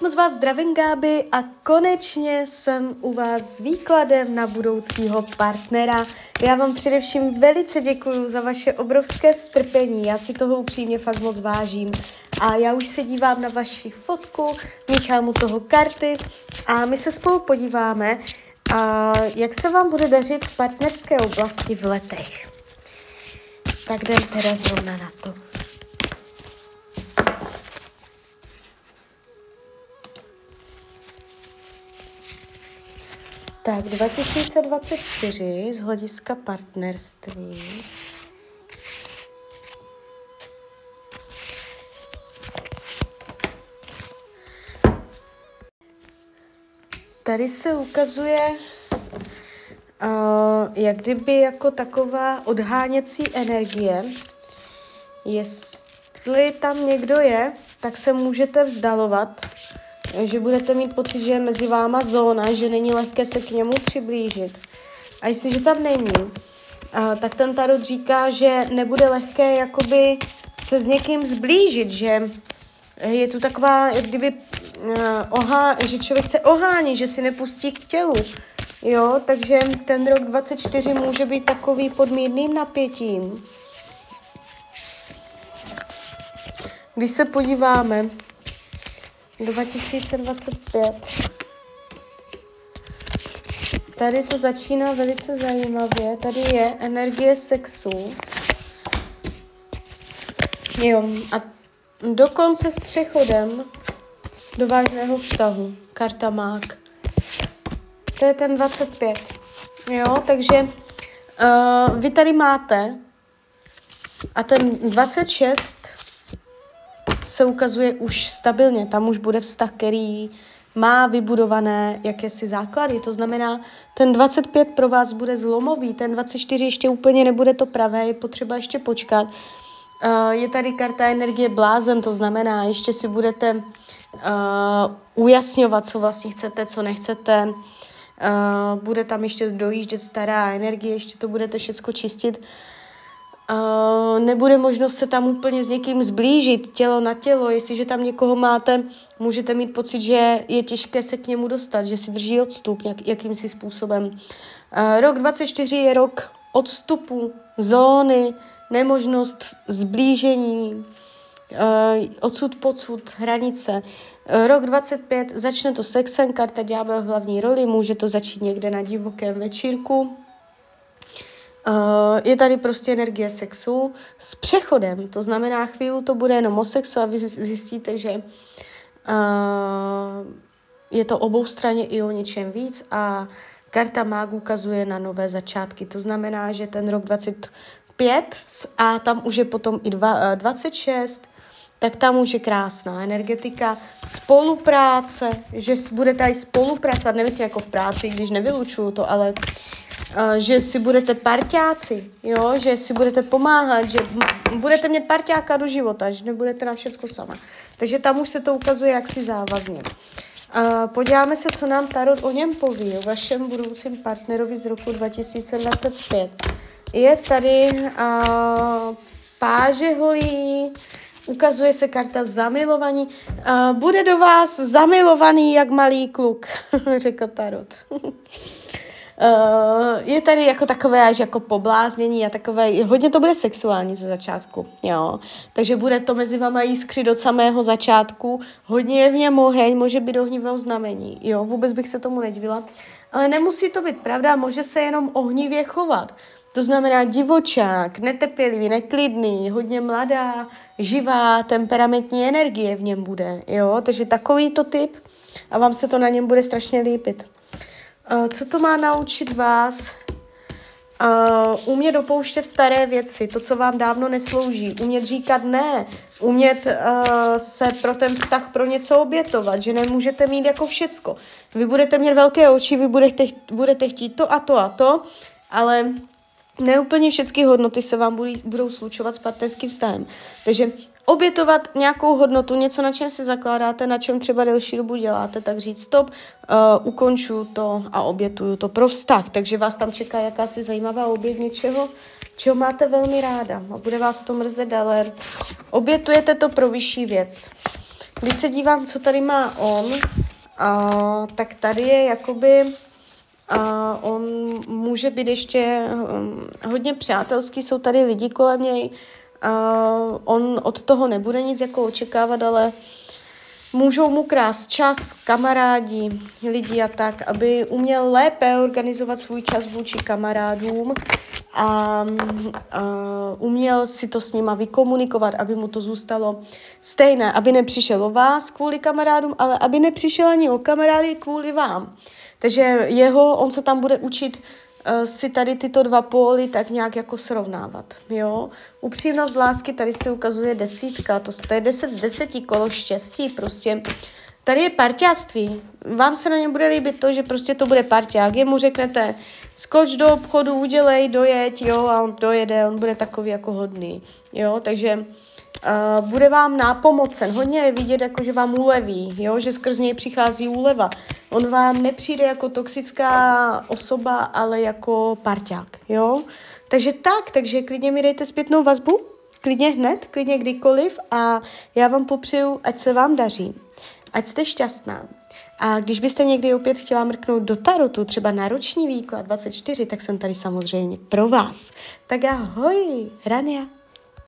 Moc vás zdravím, Gáby, a konečně jsem u vás s výkladem na budoucího partnera. Já vám především velice děkuji za vaše obrovské strpení, já si toho upřímně fakt moc vážím. A já už se dívám na vaši fotku, míchám u toho karty a my se spolu podíváme, a jak se vám bude dařit v partnerské oblasti v letech. Tak jdem teda zrovna na to. Tak 2024 z hlediska partnerství. Tady se ukazuje uh, jak kdyby jako taková odháněcí energie. Jestli tam někdo je, tak se můžete vzdalovat že budete mít pocit, že je mezi váma zóna, že není lehké se k němu přiblížit. A jestliže tam není, a, tak ten tarot říká, že nebude lehké jakoby se s někým zblížit, že je tu taková, jak kdyby ohá, že člověk se ohání, že si nepustí k tělu. Jo, takže ten rok 24 může být takový pod mírným napětím. Když se podíváme 2025. Tady to začíná velice zajímavě. Tady je energie sexu. Jo, a dokonce s přechodem do vážného vztahu. Karta mák. To je ten 25. Jo, takže uh, vy tady máte a ten 26 se ukazuje už stabilně. Tam už bude vztah, který má vybudované jakési základy. To znamená, ten 25 pro vás bude zlomový, ten 24 ještě úplně nebude to pravé, je potřeba ještě počkat. Uh, je tady karta energie blázen, to znamená, ještě si budete uh, ujasňovat, co vlastně chcete, co nechcete. Uh, bude tam ještě dojíždět stará energie, ještě to budete všechno čistit. Nebude možnost se tam úplně s někým zblížit, tělo na tělo. Jestliže tam někoho máte, můžete mít pocit, že je těžké se k němu dostat, že si drží odstup nějak, jakýmsi způsobem. Uh, rok 24 je rok odstupu, zóny, nemožnost zblížení, uh, odsud pocud, hranice. Uh, rok 25 začne to sexem, karta ďábel v hlavní roli, může to začít někde na divokém večírku, Uh, je tady prostě energie sexu s přechodem, to znamená chvíli to bude jenom o sexu a vy zjistíte, že uh, je to obou straně i o něčem víc a karta mág ukazuje na nové začátky. To znamená, že ten rok 25 a tam už je potom i dva, 26, eh, tak tam už je krásná energetika, spolupráce, že budete i spolupracovat, nemyslím jako v práci, když nevylučuju to, ale že si budete parťáci, jo? že si budete pomáhat, že budete mít parťáka do života, že nebudete na všechno sama. Takže tam už se to ukazuje jaksi závazně. Uh, podíváme se, co nám Tarot o něm poví, o vašem budoucím partnerovi z roku 2025. Je tady uh, páže holí, ukazuje se karta zamilovaní. Uh, bude do vás zamilovaný jak malý kluk, řekl Tarot. Uh, je tady jako takové až jako pobláznění a takové, hodně to bude sexuální ze začátku, jo. Takže bude to mezi vama jiskřit od samého začátku, hodně je v něm oheň, může být ohnivého znamení, jo, vůbec bych se tomu nedivila. Ale nemusí to být pravda, může se jenom ohnivě chovat. To znamená divočák, netepělivý, neklidný, hodně mladá, živá, temperamentní energie v něm bude, jo. Takže takový to typ a vám se to na něm bude strašně lípit. Uh, co to má naučit vás? Uh, umět dopouštět staré věci, to, co vám dávno neslouží, umět říkat ne, umět uh, se pro ten vztah pro něco obětovat, že nemůžete mít jako všecko. Vy budete mít velké oči, vy budete, budete chtít to a to a to, ale neúplně všechny hodnoty se vám budou, budou slučovat s partnerským vztahem. Takže obětovat nějakou hodnotu, něco, na čem se zakládáte, na čem třeba delší dobu děláte, tak říct stop, uh, ukončuju to a obětuju to pro vztah. Takže vás tam čeká jakási zajímavá oběť něčeho, čeho máte velmi ráda a bude vás to mrzet, ale obětujete to pro vyšší věc. když se dívám, co tady má on, uh, tak tady je jakoby a on může být ještě um, hodně přátelský, jsou tady lidi kolem něj, uh, on od toho nebude nic jako očekávat, ale můžou mu krást čas, kamarádi, lidi a tak, aby uměl lépe organizovat svůj čas vůči kamarádům a, a uměl si to s nima vykomunikovat, aby mu to zůstalo stejné, aby nepřišel o vás kvůli kamarádům, ale aby nepřišel ani o kamarády kvůli vám. Takže jeho, on se tam bude učit si tady tyto dva póly tak nějak jako srovnávat, jo. Upřímnost lásky, tady se ukazuje desítka, to, to je deset z deseti kolo štěstí, prostě tady je parťáctví. Vám se na něm bude líbit to, že prostě to bude parťák. Jemu řeknete, skoč do obchodu, udělej, dojeď, jo, a on dojede, on bude takový jako hodný, jo, takže Uh, bude vám nápomocen, hodně je vidět, jako že vám uleví, jo? že skrz něj přichází úleva. On vám nepřijde jako toxická osoba, ale jako parťák. Jo? Takže tak, takže klidně mi dejte zpětnou vazbu, klidně hned, klidně kdykoliv a já vám popřeju, ať se vám daří, ať jste šťastná. A když byste někdy opět chtěla mrknout do tarotu, třeba na roční výklad 24, tak jsem tady samozřejmě pro vás. Tak ahoj, Rania.